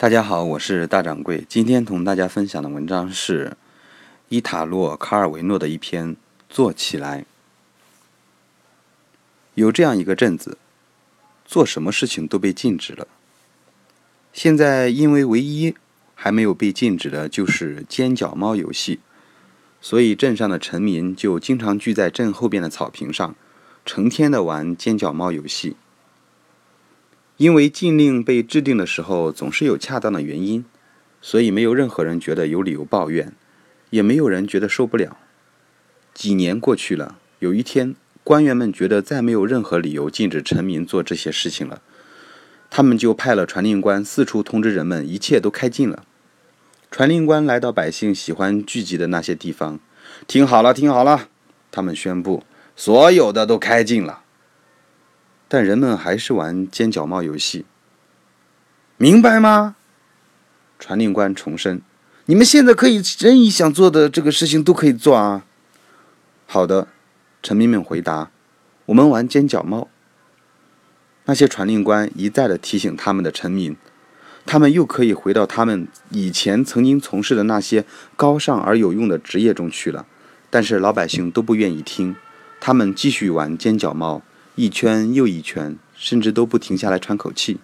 大家好，我是大掌柜。今天同大家分享的文章是伊塔洛·卡尔维诺的一篇《做起来》。有这样一个镇子，做什么事情都被禁止了。现在因为唯一还没有被禁止的就是尖角猫游戏，所以镇上的臣民就经常聚在镇后边的草坪上，成天的玩尖角猫游戏。因为禁令被制定的时候总是有恰当的原因，所以没有任何人觉得有理由抱怨，也没有人觉得受不了。几年过去了，有一天，官员们觉得再没有任何理由禁止臣民做这些事情了，他们就派了传令官四处通知人们，一切都开禁了。传令官来到百姓喜欢聚集的那些地方，听好了，听好了，他们宣布，所有的都开禁了。但人们还是玩尖角猫游戏，明白吗？传令官重申：“你们现在可以任意想做的这个事情都可以做啊。”好的，臣民们回答：“我们玩尖角猫。”那些传令官一再的提醒他们的臣民，他们又可以回到他们以前曾经从事的那些高尚而有用的职业中去了。但是老百姓都不愿意听，他们继续玩尖角猫。一圈又一圈，甚至都不停下来喘口气。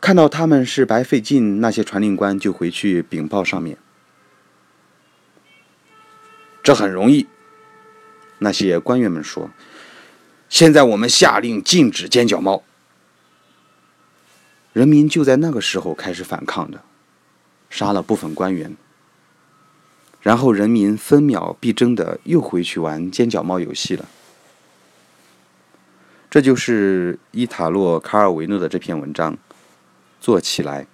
看到他们是白费劲，那些传令官就回去禀报上面。这很容易，那些官员们说：“现在我们下令禁止尖角猫。”人民就在那个时候开始反抗的，杀了部分官员，然后人民分秒必争的又回去玩尖角猫游戏了。这就是伊塔洛·卡尔维诺的这篇文章，做起来。